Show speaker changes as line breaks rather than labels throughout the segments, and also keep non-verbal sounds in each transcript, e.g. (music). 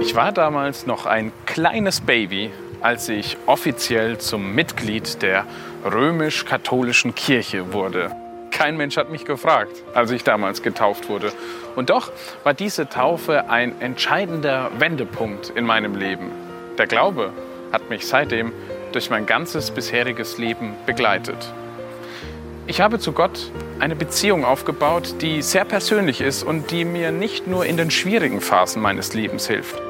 Ich war damals noch ein kleines Baby, als ich offiziell zum Mitglied der römisch-katholischen Kirche wurde. Kein Mensch hat mich gefragt, als ich damals getauft wurde. Und doch war diese Taufe ein entscheidender Wendepunkt in meinem Leben. Der Glaube hat mich seitdem durch mein ganzes bisheriges Leben begleitet. Ich habe zu Gott eine Beziehung aufgebaut, die sehr persönlich ist und die mir nicht nur in den schwierigen Phasen meines Lebens hilft.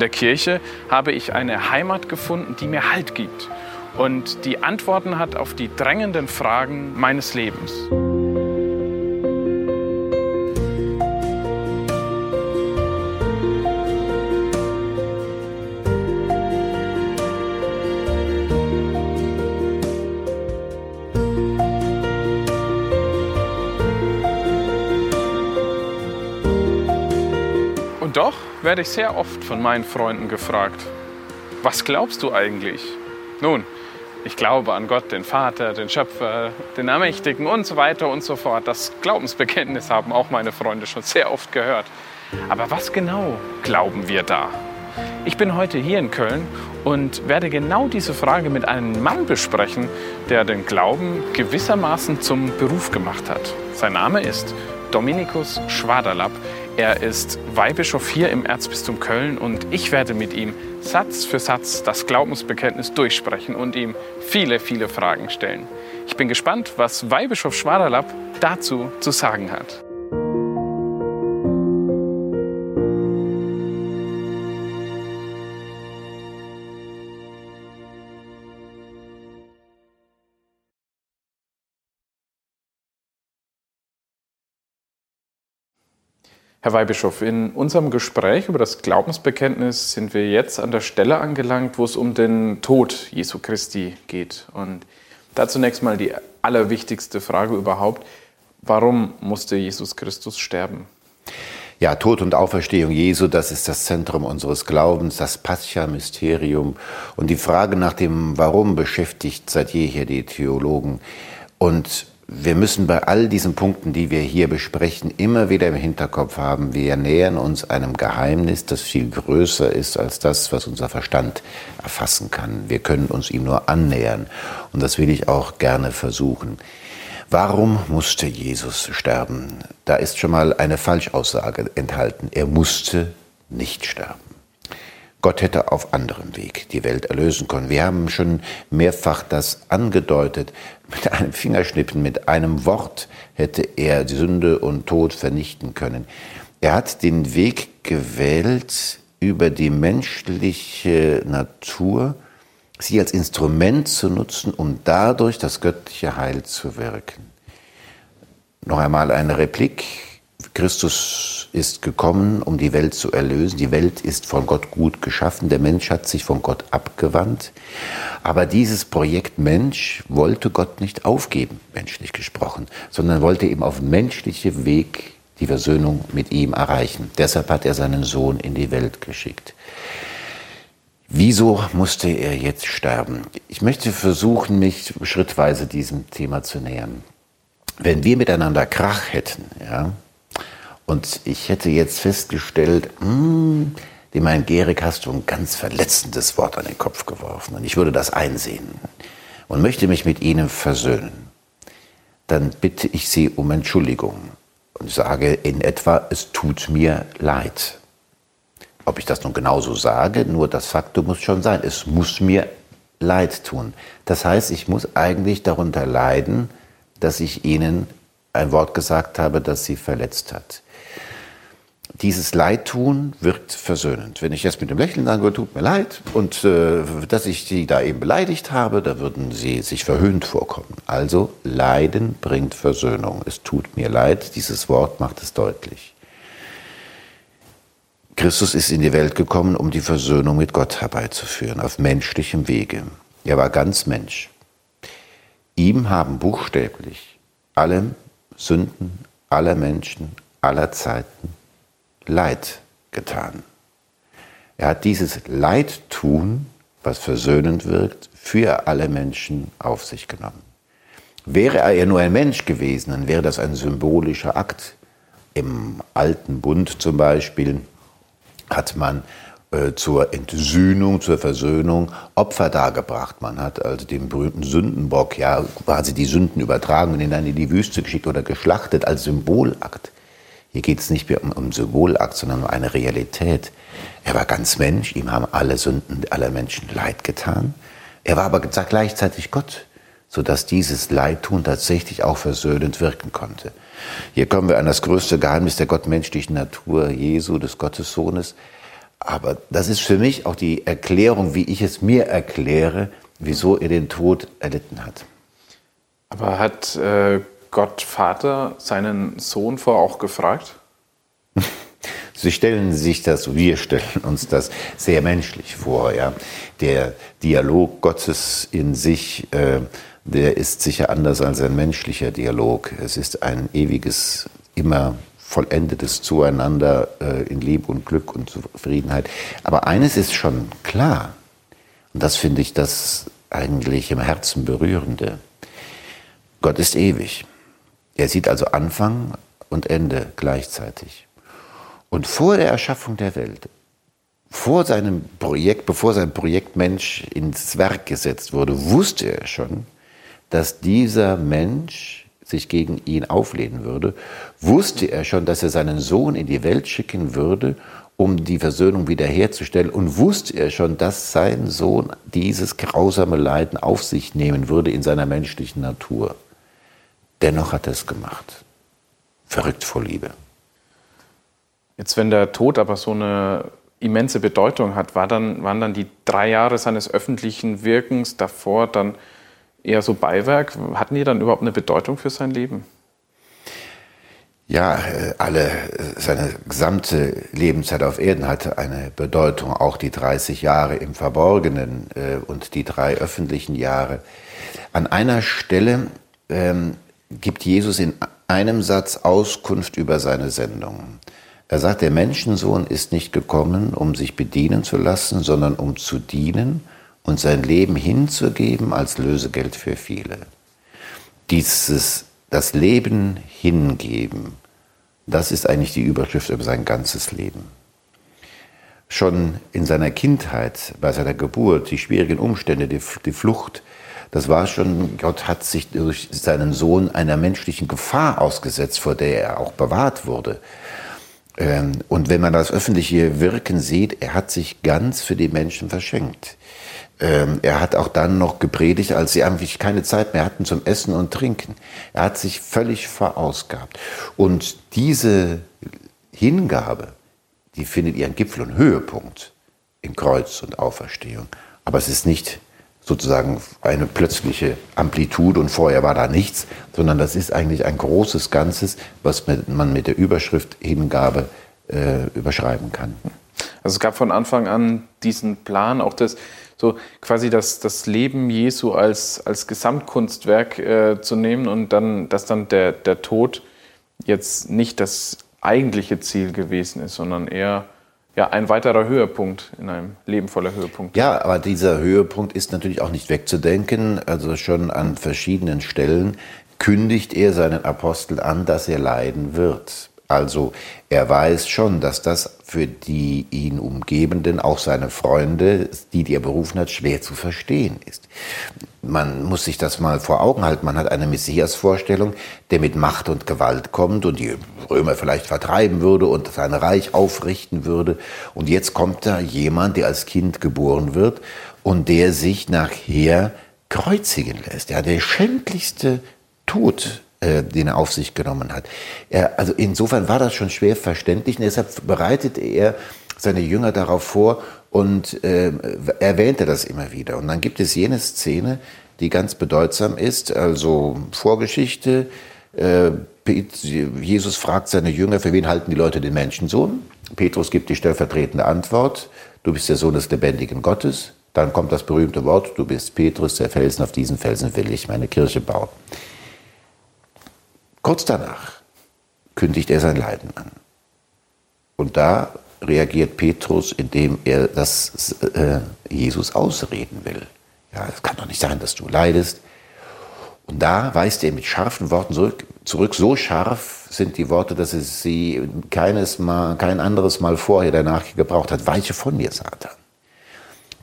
In der Kirche habe ich eine Heimat gefunden, die mir Halt gibt und die Antworten hat auf die drängenden Fragen meines Lebens. Werde ich sehr oft von meinen Freunden gefragt, was glaubst du eigentlich? Nun, ich glaube an Gott, den Vater, den Schöpfer, den Ermächtigen und so weiter und so fort. Das Glaubensbekenntnis haben auch meine Freunde schon sehr oft gehört. Aber was genau glauben wir da? Ich bin heute hier in Köln und werde genau diese Frage mit einem Mann besprechen, der den Glauben gewissermaßen zum Beruf gemacht hat. Sein Name ist Dominikus Schwaderlapp. Er ist Weihbischof hier im Erzbistum Köln und ich werde mit ihm Satz für Satz das Glaubensbekenntnis durchsprechen und ihm viele, viele Fragen stellen. Ich bin gespannt, was Weihbischof Schwaderlapp dazu zu sagen hat. Herr Weihbischof, in unserem Gespräch über das Glaubensbekenntnis sind wir jetzt an der Stelle angelangt, wo es um den Tod Jesu Christi geht. Und da zunächst mal die allerwichtigste Frage überhaupt. Warum musste Jesus Christus sterben?
Ja, Tod und Auferstehung Jesu, das ist das Zentrum unseres Glaubens, das Pascha-Mysterium. Und die Frage nach dem Warum beschäftigt seit jeher die Theologen. Und wir müssen bei all diesen Punkten, die wir hier besprechen, immer wieder im Hinterkopf haben, wir nähern uns einem Geheimnis, das viel größer ist als das, was unser Verstand erfassen kann. Wir können uns ihm nur annähern und das will ich auch gerne versuchen. Warum musste Jesus sterben? Da ist schon mal eine Falschaussage enthalten. Er musste nicht sterben. Gott hätte auf anderem Weg die Welt erlösen können. Wir haben schon mehrfach das angedeutet. Mit einem Fingerschnippen, mit einem Wort hätte er Sünde und Tod vernichten können. Er hat den Weg gewählt, über die menschliche Natur sie als Instrument zu nutzen, um dadurch das göttliche Heil zu wirken. Noch einmal eine Replik. Christus ist gekommen, um die Welt zu erlösen. Die Welt ist von Gott gut geschaffen. Der Mensch hat sich von Gott abgewandt. Aber dieses Projekt Mensch wollte Gott nicht aufgeben, menschlich gesprochen, sondern wollte eben auf menschlichem Weg die Versöhnung mit ihm erreichen. Deshalb hat er seinen Sohn in die Welt geschickt. Wieso musste er jetzt sterben? Ich möchte versuchen, mich schrittweise diesem Thema zu nähern. Wenn wir miteinander Krach hätten, ja, und ich hätte jetzt festgestellt, hm, dem Herrn Gehrig hast du ein ganz verletzendes Wort an den Kopf geworfen. Und ich würde das einsehen und möchte mich mit Ihnen versöhnen. Dann bitte ich Sie um Entschuldigung und sage in etwa, es tut mir leid. Ob ich das nun genauso sage, nur das Faktum muss schon sein, es muss mir leid tun. Das heißt, ich muss eigentlich darunter leiden, dass ich Ihnen ein Wort gesagt habe, das Sie verletzt hat dieses Leidtun wirkt versöhnend. Wenn ich jetzt mit dem Lächeln sagen würde, tut mir leid, und äh, dass ich Sie da eben beleidigt habe, da würden Sie sich verhöhnt vorkommen. Also Leiden bringt Versöhnung. Es tut mir leid, dieses Wort macht es deutlich. Christus ist in die Welt gekommen, um die Versöhnung mit Gott herbeizuführen, auf menschlichem Wege. Er war ganz Mensch. Ihm haben buchstäblich alle Sünden aller Menschen aller Zeiten Leid getan. Er hat dieses Leidtun, was versöhnend wirkt, für alle Menschen auf sich genommen. Wäre er nur ein Mensch gewesen, dann wäre das ein symbolischer Akt. Im alten Bund zum Beispiel hat man äh, zur Entsühnung, zur Versöhnung Opfer dargebracht. Man hat also den berühmten Sündenbock, ja, quasi die Sünden übertragen und ihn dann in die Wüste geschickt oder geschlachtet als Symbolakt. Hier geht es nicht mehr um, um Symbolakt, sondern um eine Realität. Er war ganz Mensch, ihm haben alle Sünden aller Menschen leid getan. Er war aber gleichzeitig Gott, sodass dieses Leidtun tatsächlich auch versöhnend wirken konnte. Hier kommen wir an das größte Geheimnis der gottmenschlichen Natur Jesu, des Gottessohnes. Aber das ist für mich auch die Erklärung, wie ich es mir erkläre, wieso er den Tod erlitten hat.
Aber hat äh, Gott Vater seinen Sohn vor auch gefragt? (laughs)
Sie stellen sich das, wir stellen uns das sehr menschlich vor. Ja? Der Dialog Gottes in sich, äh, der ist sicher anders als ein menschlicher Dialog. Es ist ein ewiges, immer vollendetes Zueinander äh, in Liebe und Glück und Zufriedenheit. Aber eines ist schon klar, und das finde ich das eigentlich im Herzen berührende. Gott ist ewig. Er sieht also Anfang und Ende gleichzeitig. Und vor der Erschaffung der Welt, vor seinem Projekt, bevor sein Projekt Mensch ins Werk gesetzt wurde, wusste er schon, dass dieser Mensch sich gegen ihn auflehnen würde, wusste er schon, dass er seinen Sohn in die Welt schicken würde, um die Versöhnung wiederherzustellen und wusste er schon, dass sein Sohn dieses grausame Leiden auf sich nehmen würde in seiner menschlichen Natur. Dennoch hat er es gemacht. Verrückt vor Liebe.
Jetzt, wenn der Tod aber so eine immense Bedeutung hat, war dann, waren dann die drei Jahre seines öffentlichen Wirkens davor dann eher so Beiwerk? Hatten die dann überhaupt eine Bedeutung für sein Leben?
Ja, äh, alle, äh, seine gesamte Lebenszeit auf Erden hatte eine Bedeutung, auch die 30 Jahre im Verborgenen äh, und die drei öffentlichen Jahre. An einer Stelle ähm, gibt Jesus in einem Satz Auskunft über seine Sendung. Er sagt, der Menschensohn ist nicht gekommen, um sich bedienen zu lassen, sondern um zu dienen und sein Leben hinzugeben als Lösegeld für viele. Dieses, das Leben hingeben, das ist eigentlich die Überschrift über sein ganzes Leben. Schon in seiner Kindheit, bei seiner Geburt, die schwierigen Umstände, die, die Flucht, das war schon, Gott hat sich durch seinen Sohn einer menschlichen Gefahr ausgesetzt, vor der er auch bewahrt wurde. Ähm, und wenn man das öffentliche Wirken sieht, er hat sich ganz für die Menschen verschenkt. Ähm, er hat auch dann noch gepredigt, als sie eigentlich keine Zeit mehr hatten zum Essen und Trinken. Er hat sich völlig verausgabt. Und diese Hingabe, die findet ihren Gipfel und Höhepunkt im Kreuz und Auferstehung. Aber es ist nicht sozusagen eine plötzliche Amplitude und vorher war da nichts, sondern das ist eigentlich ein großes Ganzes, was man mit der Überschrift Hingabe äh, überschreiben kann.
Also es gab von Anfang an diesen Plan, auch das so quasi das, das Leben Jesu als, als Gesamtkunstwerk äh, zu nehmen und dann, dass dann der, der Tod jetzt nicht das eigentliche Ziel gewesen ist, sondern eher ja, ein weiterer Höhepunkt in einem Leben voller Höhepunkte.
Ja, aber dieser Höhepunkt ist natürlich auch nicht wegzudenken. Also schon an verschiedenen Stellen kündigt er seinen Apostel an, dass er leiden wird. Also er weiß schon, dass das für die ihn umgebenden, auch seine Freunde, die, die er berufen hat, schwer zu verstehen ist. Man muss sich das mal vor Augen halten. Man hat eine Messias-Vorstellung, der mit Macht und Gewalt kommt und die Römer vielleicht vertreiben würde und sein Reich aufrichten würde. Und jetzt kommt da jemand, der als Kind geboren wird und der sich nachher kreuzigen lässt. Ja, der schändlichste Tod äh, den er auf sich genommen hat. Er, also insofern war das schon schwer verständlich und deshalb bereitete er seine Jünger darauf vor und äh, erwähnte das immer wieder. Und dann gibt es jene Szene, die ganz bedeutsam ist, also Vorgeschichte. Äh, Jesus fragt seine Jünger, für wen halten die Leute den Menschensohn? Petrus gibt die stellvertretende Antwort, du bist der Sohn des lebendigen Gottes. Dann kommt das berühmte Wort, du bist Petrus, der Felsen, auf diesen Felsen will ich meine Kirche bauen. Kurz danach kündigt er sein Leiden an. Und da reagiert Petrus, indem er das äh, Jesus ausreden will. Ja, es kann doch nicht sein, dass du leidest. Und da weist er mit scharfen Worten zurück, zurück. So scharf sind die Worte, dass es sie keines Mal, kein anderes Mal vorher danach gebraucht hat. Weiche von mir, Satan.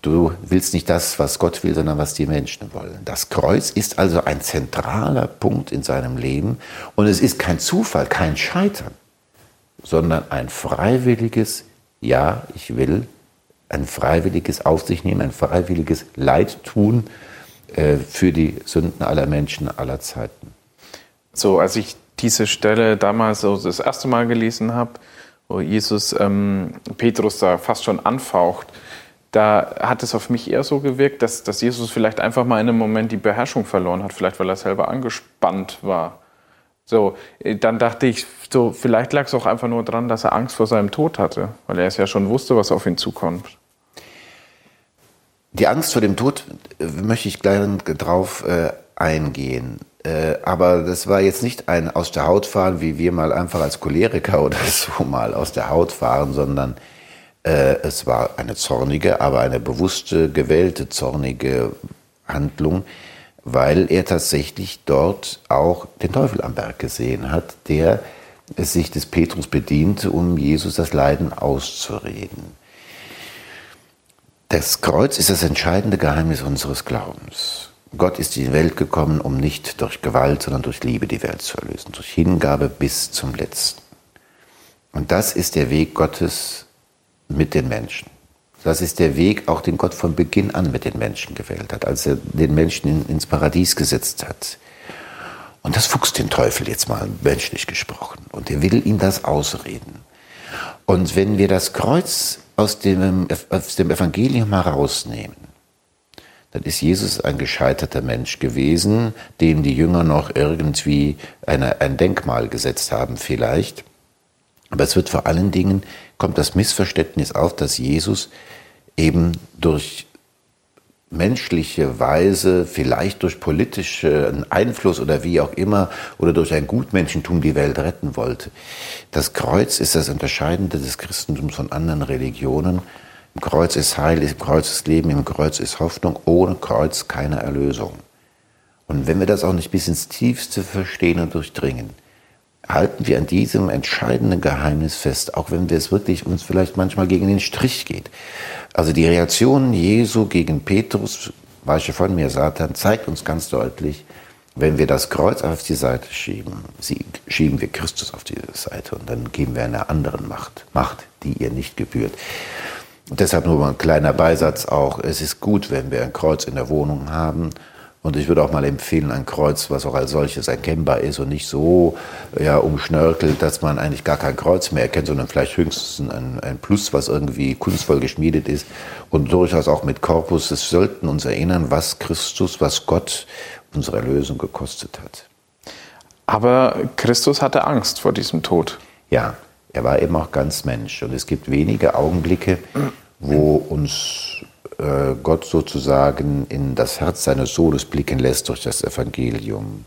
Du willst nicht das, was Gott will, sondern was die Menschen wollen. Das Kreuz ist also ein zentraler Punkt in seinem Leben und es ist kein Zufall, kein Scheitern, sondern ein freiwilliges Ja, ich will, ein freiwilliges Auf sich nehmen, ein freiwilliges Leid tun äh, für die Sünden aller Menschen aller Zeiten.
So, als ich diese Stelle damals so das erste Mal gelesen habe, wo Jesus ähm, Petrus da fast schon anfaucht, da hat es auf mich eher so gewirkt, dass, dass Jesus vielleicht einfach mal in einem Moment die Beherrschung verloren hat, vielleicht weil er selber angespannt war. So, äh, dann dachte ich, so, vielleicht lag es auch einfach nur daran, dass er Angst vor seinem Tod hatte, weil er es ja schon wusste, was auf ihn zukommt.
Die Angst vor dem Tod äh, möchte ich gleich drauf äh, eingehen. Äh, aber das war jetzt nicht ein aus der Haut fahren, wie wir mal einfach als Choleriker (laughs) oder so mal aus der Haut fahren, sondern es war eine zornige, aber eine bewusste, gewählte zornige Handlung, weil er tatsächlich dort auch den Teufel am Berg gesehen hat, der sich des Petrus bediente, um Jesus das Leiden auszureden. Das Kreuz ist das entscheidende Geheimnis unseres Glaubens. Gott ist in die Welt gekommen, um nicht durch Gewalt, sondern durch Liebe die Welt zu erlösen, durch Hingabe bis zum Letzten. Und das ist der Weg Gottes mit den Menschen. Das ist der Weg, auch den Gott von Beginn an mit den Menschen gewählt hat, als er den Menschen ins Paradies gesetzt hat. Und das fuchst den Teufel jetzt mal menschlich gesprochen. Und er will ihm das ausreden. Und wenn wir das Kreuz aus dem, aus dem Evangelium herausnehmen, dann ist Jesus ein gescheiterter Mensch gewesen, dem die Jünger noch irgendwie eine, ein Denkmal gesetzt haben vielleicht. Aber es wird vor allen Dingen, kommt das Missverständnis auf, dass Jesus eben durch menschliche Weise, vielleicht durch politischen Einfluss oder wie auch immer, oder durch ein Gutmenschentum die Welt retten wollte. Das Kreuz ist das Unterscheidende des Christentums von anderen Religionen. Im Kreuz ist Heil, im Kreuz ist Leben, im Kreuz ist Hoffnung, ohne Kreuz keine Erlösung. Und wenn wir das auch nicht bis ins Tiefste verstehen und durchdringen, halten wir an diesem entscheidenden Geheimnis fest, auch wenn wir es wirklich uns vielleicht manchmal gegen den Strich geht. Also die Reaktion Jesu gegen Petrus, weiche von mir, Satan, zeigt uns ganz deutlich, wenn wir das Kreuz auf die Seite schieben, schieben wir Christus auf die Seite und dann geben wir einer anderen Macht, Macht, die ihr nicht gebührt. Und deshalb nur mal ein kleiner Beisatz auch, es ist gut, wenn wir ein Kreuz in der Wohnung haben und ich würde auch mal empfehlen, ein Kreuz, was auch als solches erkennbar ist und nicht so ja, umschnörkelt, dass man eigentlich gar kein Kreuz mehr erkennt, sondern vielleicht höchstens ein, ein Plus, was irgendwie kunstvoll geschmiedet ist und durchaus auch mit Korpus. Es sollten uns erinnern, was Christus, was Gott unsere Erlösung gekostet hat.
Aber Christus hatte Angst vor diesem Tod.
Ja, er war eben auch ganz Mensch. Und es gibt wenige Augenblicke, wo uns Gott sozusagen in das Herz seines Sohnes blicken lässt durch das Evangelium.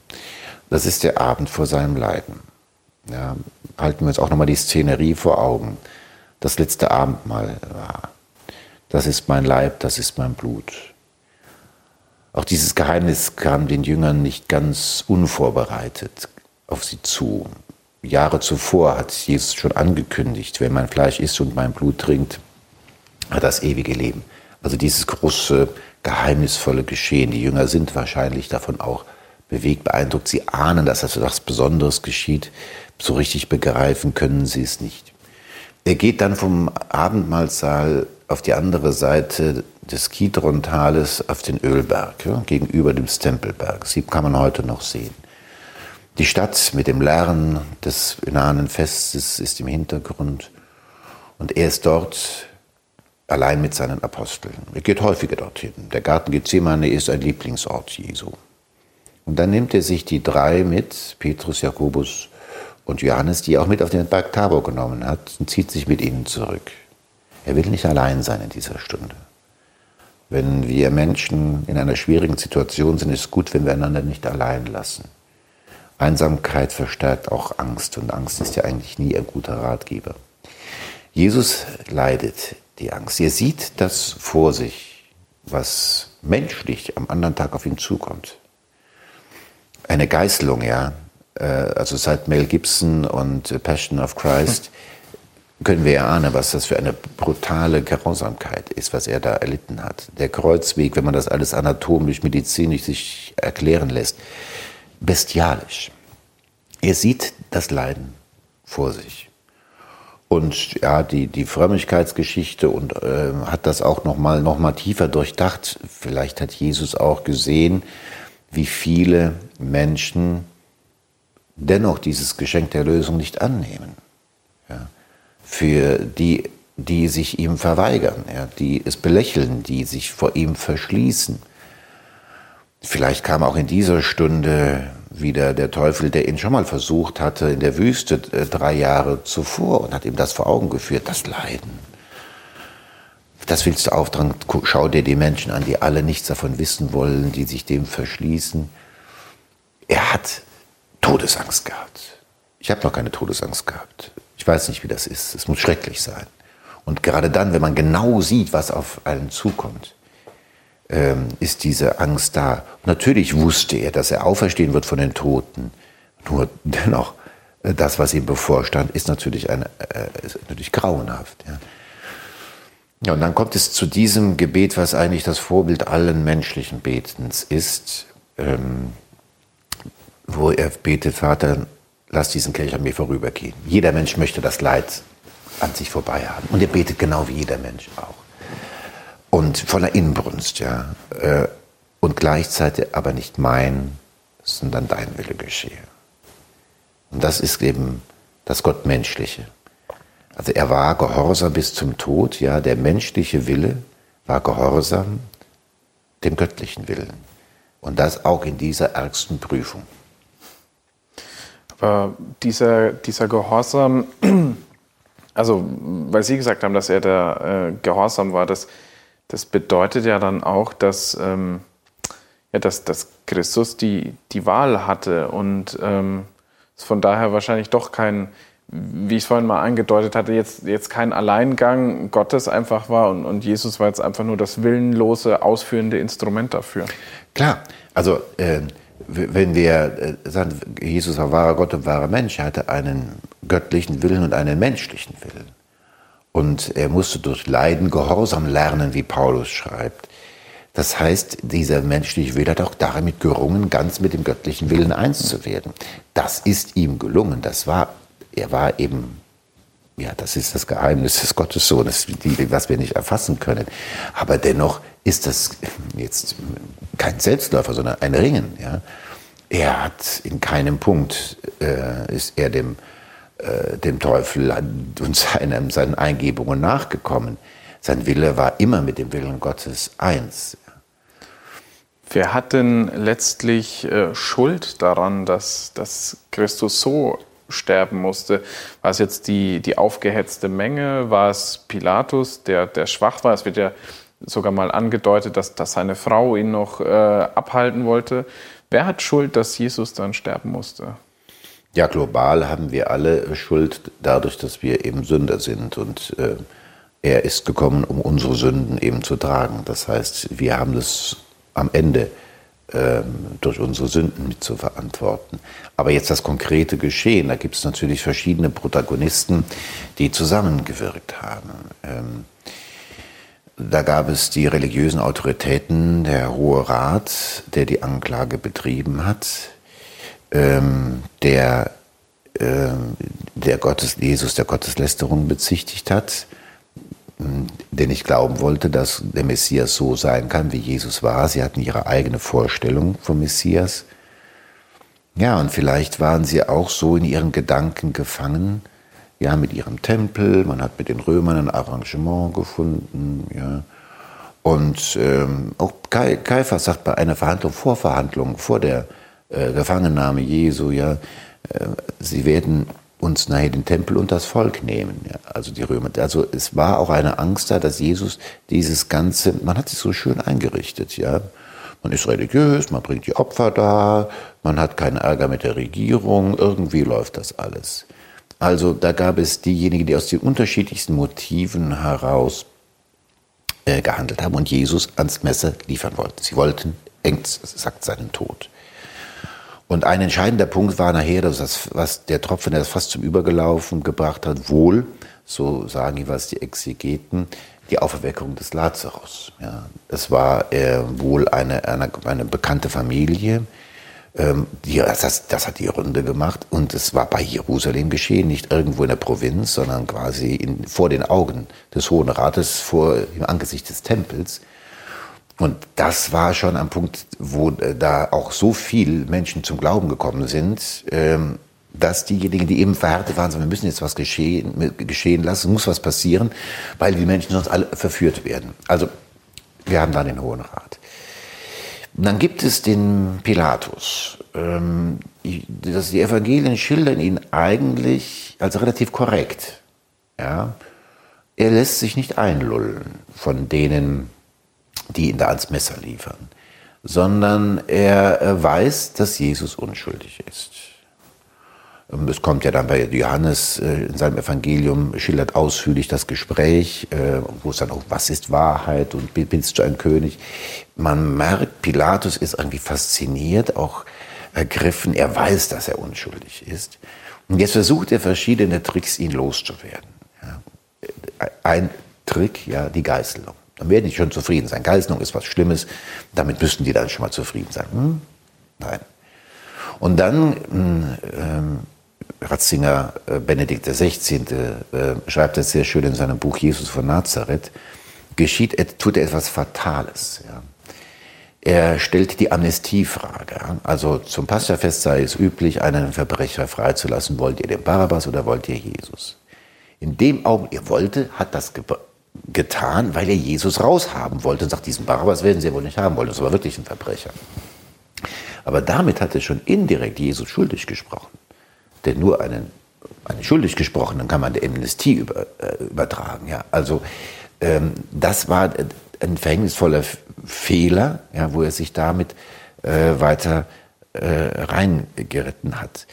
Das ist der Abend vor seinem Leiden. Ja, halten wir uns auch nochmal die Szenerie vor Augen. Das letzte Abendmahl war. Das ist mein Leib, das ist mein Blut. Auch dieses Geheimnis kam den Jüngern nicht ganz unvorbereitet auf sie zu. Jahre zuvor hat Jesus schon angekündigt, wer mein Fleisch isst und mein Blut trinkt, hat das ewige Leben. Also dieses große, geheimnisvolle Geschehen. Die Jünger sind wahrscheinlich davon auch bewegt, beeindruckt. Sie ahnen, dass etwas Besonderes geschieht. So richtig begreifen können sie es nicht. Er geht dann vom Abendmahlsaal auf die andere Seite des Kidron-Tales auf den Ölberg, ja, gegenüber dem Stempelberg. Sie kann man heute noch sehen. Die Stadt mit dem Lärm des nahen Festes ist im Hintergrund. Und er ist dort allein mit seinen Aposteln. Er geht häufiger dorthin. Der Garten Gethsemane ist ein Lieblingsort Jesu. Und dann nimmt er sich die drei mit, Petrus, Jakobus und Johannes, die er auch mit auf den Berg Tabor genommen hat, und zieht sich mit ihnen zurück. Er will nicht allein sein in dieser Stunde. Wenn wir Menschen in einer schwierigen Situation sind, ist es gut, wenn wir einander nicht allein lassen. Einsamkeit verstärkt auch Angst und Angst ist ja eigentlich nie ein guter Ratgeber. Jesus leidet die Angst. Er sieht das vor sich, was menschlich am anderen Tag auf ihn zukommt. Eine Geißelung, ja, äh, also seit Mel Gibson und Passion of Christ, (laughs) können wir erahnen, was das für eine brutale Grausamkeit ist, was er da erlitten hat. Der Kreuzweg, wenn man das alles anatomisch, medizinisch sich erklären lässt, bestialisch. Er sieht das Leiden vor sich. Und ja, die, die Frömmigkeitsgeschichte und äh, hat das auch nochmal noch mal tiefer durchdacht. Vielleicht hat Jesus auch gesehen, wie viele Menschen dennoch dieses Geschenk der Lösung nicht annehmen. Ja. Für die, die sich ihm verweigern, ja, die es belächeln, die sich vor ihm verschließen. Vielleicht kam auch in dieser Stunde wieder der Teufel, der ihn schon mal versucht hatte in der Wüste äh, drei Jahre zuvor und hat ihm das vor Augen geführt, das Leiden. Das willst du auftragen, schau dir die Menschen an, die alle nichts davon wissen wollen, die sich dem verschließen. Er hat Todesangst gehabt. Ich habe noch keine Todesangst gehabt. Ich weiß nicht, wie das ist. Es muss schrecklich sein. Und gerade dann, wenn man genau sieht, was auf einen zukommt, ähm, ist diese Angst da. natürlich wusste er, dass er auferstehen wird von den Toten. Nur dennoch, äh, das, was ihm bevorstand, ist natürlich, eine, äh, ist natürlich grauenhaft. Ja. ja, und dann kommt es zu diesem Gebet, was eigentlich das Vorbild allen menschlichen Betens ist, ähm, wo er betet, Vater, lass diesen Kelch an mir vorübergehen. Jeder Mensch möchte das Leid an sich vorbei haben. Und er betet genau wie jeder Mensch auch und voller Inbrunst, ja. Äh, und gleichzeitig aber nicht mein, sondern dein Wille geschehe. Und das ist eben das Gottmenschliche. Also er war gehorsam bis zum Tod, ja, der menschliche Wille war gehorsam dem göttlichen Willen. Und das auch in dieser ärgsten Prüfung.
Aber dieser, dieser Gehorsam, (clears throat) also weil Sie gesagt haben, dass er da äh, Gehorsam war, das, das bedeutet ja dann auch, dass, ähm, ja, dass, dass Christus die, die Wahl hatte und ähm, es von daher wahrscheinlich doch kein, wie ich es vorhin mal angedeutet hatte, jetzt, jetzt kein Alleingang Gottes einfach war und, und Jesus war jetzt einfach nur das willenlose, ausführende Instrument dafür.
Klar, also äh, wenn wir äh, sagen, Jesus war wahrer Gott und wahrer Mensch, er hatte einen göttlichen Willen und einen menschlichen Willen. Und er musste durch Leiden Gehorsam lernen, wie Paulus schreibt. Das heißt, dieser menschliche Wille hat auch damit gerungen, ganz mit dem göttlichen Willen eins zu werden. Das ist ihm gelungen. Das war, er war eben, ja, das ist das Geheimnis des Gottessohnes, was wir nicht erfassen können. Aber dennoch ist das jetzt kein Selbstläufer, sondern ein Ringen. Ja. Er hat in keinem Punkt, äh, ist er dem äh, dem Teufel und seinen, seinen Eingebungen nachgekommen. Sein Wille war immer mit dem Willen Gottes eins.
Wer hat denn letztlich äh, Schuld daran, dass, dass Christus so sterben musste? War es jetzt die, die aufgehetzte Menge? War es Pilatus, der, der schwach war? Es wird ja sogar mal angedeutet, dass, dass seine Frau ihn noch äh, abhalten wollte. Wer hat Schuld, dass Jesus dann sterben musste?
Ja, global haben wir alle Schuld dadurch, dass wir eben Sünder sind und äh, er ist gekommen, um unsere Sünden eben zu tragen. Das heißt, wir haben das am Ende äh, durch unsere Sünden mit zu verantworten. Aber jetzt das konkrete Geschehen, da gibt es natürlich verschiedene Protagonisten, die zusammengewirkt haben. Ähm, da gab es die religiösen Autoritäten, der Hohe Rat, der die Anklage betrieben hat ähm, der, äh, der Gottes, Jesus der Gotteslästerung bezichtigt hat, der nicht glauben wollte, dass der Messias so sein kann, wie Jesus war. Sie hatten ihre eigene Vorstellung vom Messias. Ja, und vielleicht waren sie auch so in ihren Gedanken gefangen, ja, mit ihrem Tempel, man hat mit den Römern ein Arrangement gefunden, ja. Und ähm, auch Kaiphas sagt bei einer Verhandlung, Vorverhandlung, vor der äh, Gefangennahme Jesu, ja, äh, sie werden uns nachher den Tempel und das Volk nehmen, ja, also die Römer. Also es war auch eine Angst da, dass Jesus dieses ganze, man hat sich so schön eingerichtet, ja. Man ist religiös, man bringt die Opfer da, man hat keinen Ärger mit der Regierung, irgendwie läuft das alles. Also da gab es diejenigen, die aus den unterschiedlichsten Motiven heraus äh, gehandelt haben und Jesus ans Messer liefern wollten. Sie wollten, Engst sagt seinen Tod. Und ein entscheidender Punkt war nachher, dass das, was der Tropfen, der das fast zum Übergelaufen gebracht hat, wohl, so sagen jeweils die Exegeten, die Auferweckung des Lazarus. Ja, es war äh, wohl eine, eine, eine bekannte Familie, ähm, die, das, das hat die Runde gemacht und es war bei Jerusalem geschehen, nicht irgendwo in der Provinz, sondern quasi in, vor den Augen des Hohen Rates, vor im Angesicht des Tempels. Und das war schon ein Punkt, wo äh, da auch so viel Menschen zum Glauben gekommen sind, ähm, dass diejenigen, die eben verhärtet waren, sagen, wir müssen jetzt was geschehen, geschehen lassen, muss was passieren, weil die Menschen sonst alle verführt werden. Also wir haben da den Hohen Rat. Dann gibt es den Pilatus. Ähm, die Evangelien schildern ihn eigentlich als relativ korrekt. Ja? Er lässt sich nicht einlullen von denen, die ihn da ans Messer liefern, sondern er weiß, dass Jesus unschuldig ist. Ähm, es kommt ja dann bei Johannes äh, in seinem Evangelium, schildert ausführlich das Gespräch, äh, wo es dann auch, was ist Wahrheit und bist du ein König? Man merkt, Pilatus ist irgendwie fasziniert, auch ergriffen. Er weiß, dass er unschuldig ist. Und jetzt versucht er verschiedene Tricks, ihn loszuwerden. Ein Trick, ja, die Geißelung. Dann werden die schon zufrieden sein. Geißelung ist was Schlimmes. Damit müssten die dann schon mal zufrieden sein. Hm? Nein. Und dann ähm, Ratzinger äh, Benedikt XVI. Äh, schreibt das sehr schön in seinem Buch Jesus von Nazareth, geschieht, tut er etwas Fatales. Ja. Er stellt die Amnestiefrage. Also zum Pascha-Fest sei es üblich, einen Verbrecher freizulassen. Wollt ihr den Barabbas oder wollt ihr Jesus? In dem Augenblick, er wollte, hat das getan, weil er Jesus raushaben wollte und sagt, diesen Barabbas werden sie wohl nicht haben wollen. Das war wirklich ein Verbrecher. Aber damit hat er schon indirekt Jesus schuldig gesprochen. Denn nur einen, einen schuldig gesprochenen kann man der Amnestie über, äh, übertragen. Ja? Also ähm, das war ein verhängnisvoller Fehler, ja, wo er sich damit äh, weiter äh, reingeritten hat.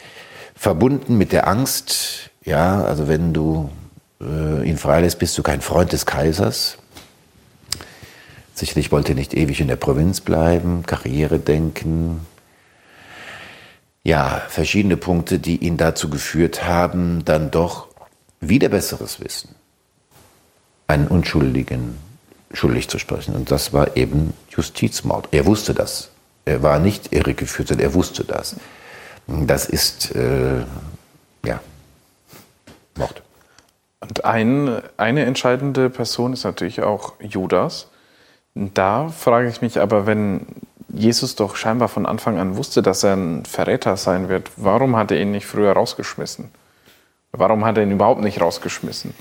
Verbunden mit der Angst, ja, also wenn du äh, ihn freilässt, bist du kein Freund des Kaisers. Sicherlich wollte er nicht ewig in der Provinz bleiben, Karriere denken, ja, verschiedene Punkte, die ihn dazu geführt haben, dann doch wieder besseres Wissen, einen Unschuldigen schuldig zu sprechen. Und das war eben Justizmord. Er wusste das. Er war nicht irregeführt, sondern er wusste das. Das ist, äh, ja, Mord.
Und ein, eine entscheidende Person ist natürlich auch Judas. Da frage ich mich aber, wenn Jesus doch scheinbar von Anfang an wusste, dass er ein Verräter sein wird. Warum hat er ihn nicht früher rausgeschmissen? Warum hat er ihn überhaupt nicht rausgeschmissen?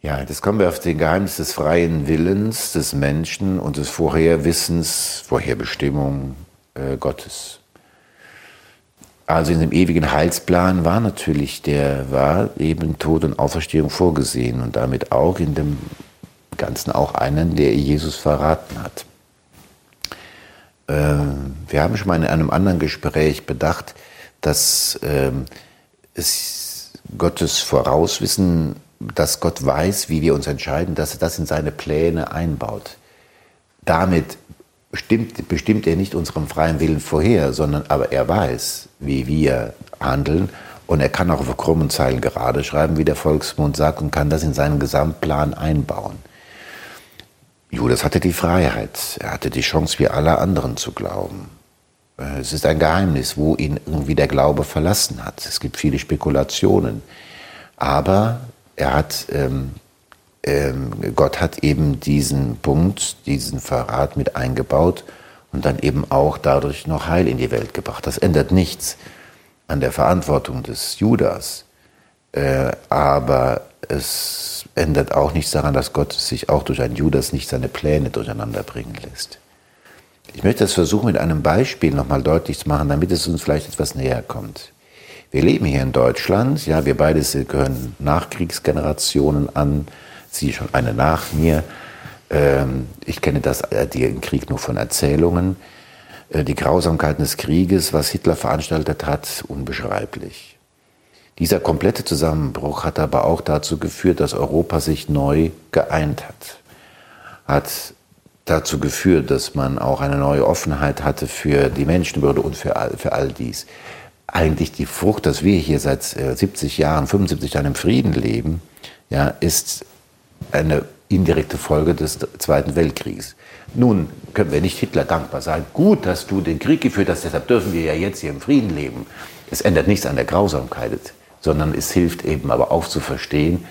Ja, das kommen wir auf den Geheimnis des freien Willens des Menschen und des Vorherwissens, Vorherbestimmung äh, Gottes. Also in dem ewigen Heilsplan war natürlich der, war eben Tod und Auferstehung vorgesehen und damit auch in dem Ganzen auch einen, der Jesus verraten hat. Ähm, wir haben schon mal in einem anderen Gespräch bedacht, dass ähm, es Gottes Vorauswissen, dass Gott weiß, wie wir uns entscheiden, dass er das in seine Pläne einbaut. Damit bestimmt, bestimmt er nicht unseren freien Willen vorher, sondern aber er weiß, wie wir handeln und er kann auch auf krummen Zeilen gerade schreiben, wie der Volksmund sagt, und kann das in seinen Gesamtplan einbauen. Judas hatte die Freiheit, er hatte die Chance, wie alle anderen zu glauben. Äh, es ist ein Geheimnis, wo ihn irgendwie der Glaube verlassen hat. Es gibt viele Spekulationen. Aber er hat, ähm, Gott hat eben diesen Punkt, diesen Verrat mit eingebaut und dann eben auch dadurch noch Heil in die Welt gebracht. Das ändert nichts an der Verantwortung des Judas. Äh, aber es ändert auch nichts daran, dass Gott sich auch durch einen Judas nicht seine Pläne durcheinander bringen lässt. Ich möchte das versuchen, mit einem Beispiel nochmal deutlich zu machen, damit es uns vielleicht etwas näher kommt. Wir leben hier in Deutschland, ja, wir beide gehören Nachkriegsgenerationen an, sie schon eine nach mir. Ähm, ich kenne das, äh, den Krieg nur von Erzählungen. Äh, die Grausamkeiten des Krieges, was Hitler veranstaltet hat, unbeschreiblich. Dieser komplette Zusammenbruch hat aber auch dazu geführt, dass Europa sich neu geeint hat. Hat dazu geführt, dass man auch eine neue Offenheit hatte für die Menschenwürde und für all, für all dies. Eigentlich die Frucht, dass wir hier seit 70 äh, Jahren, 75 Jahren im Frieden leben, ja, ist eine indirekte Folge des Zweiten Weltkriegs. Nun können wir nicht Hitler dankbar sein. Gut, dass du den Krieg geführt hast, deshalb dürfen wir ja jetzt hier im Frieden leben. Es ändert nichts an der Grausamkeit, sondern es hilft eben aber auch zu verstehen,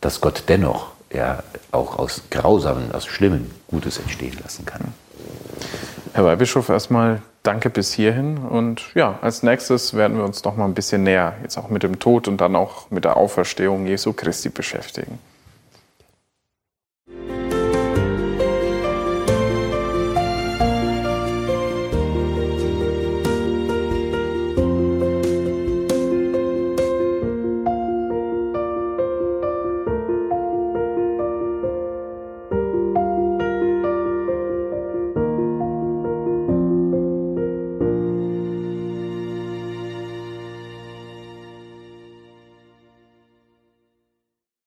dass Gott dennoch ja auch aus Grausamen, aus Schlimmen Gutes entstehen lassen kann.
Herr Weihbischof, erstmal danke bis hierhin. Und ja, als nächstes werden wir uns noch mal ein bisschen näher jetzt auch mit dem Tod und dann auch mit der Auferstehung Jesu Christi beschäftigen.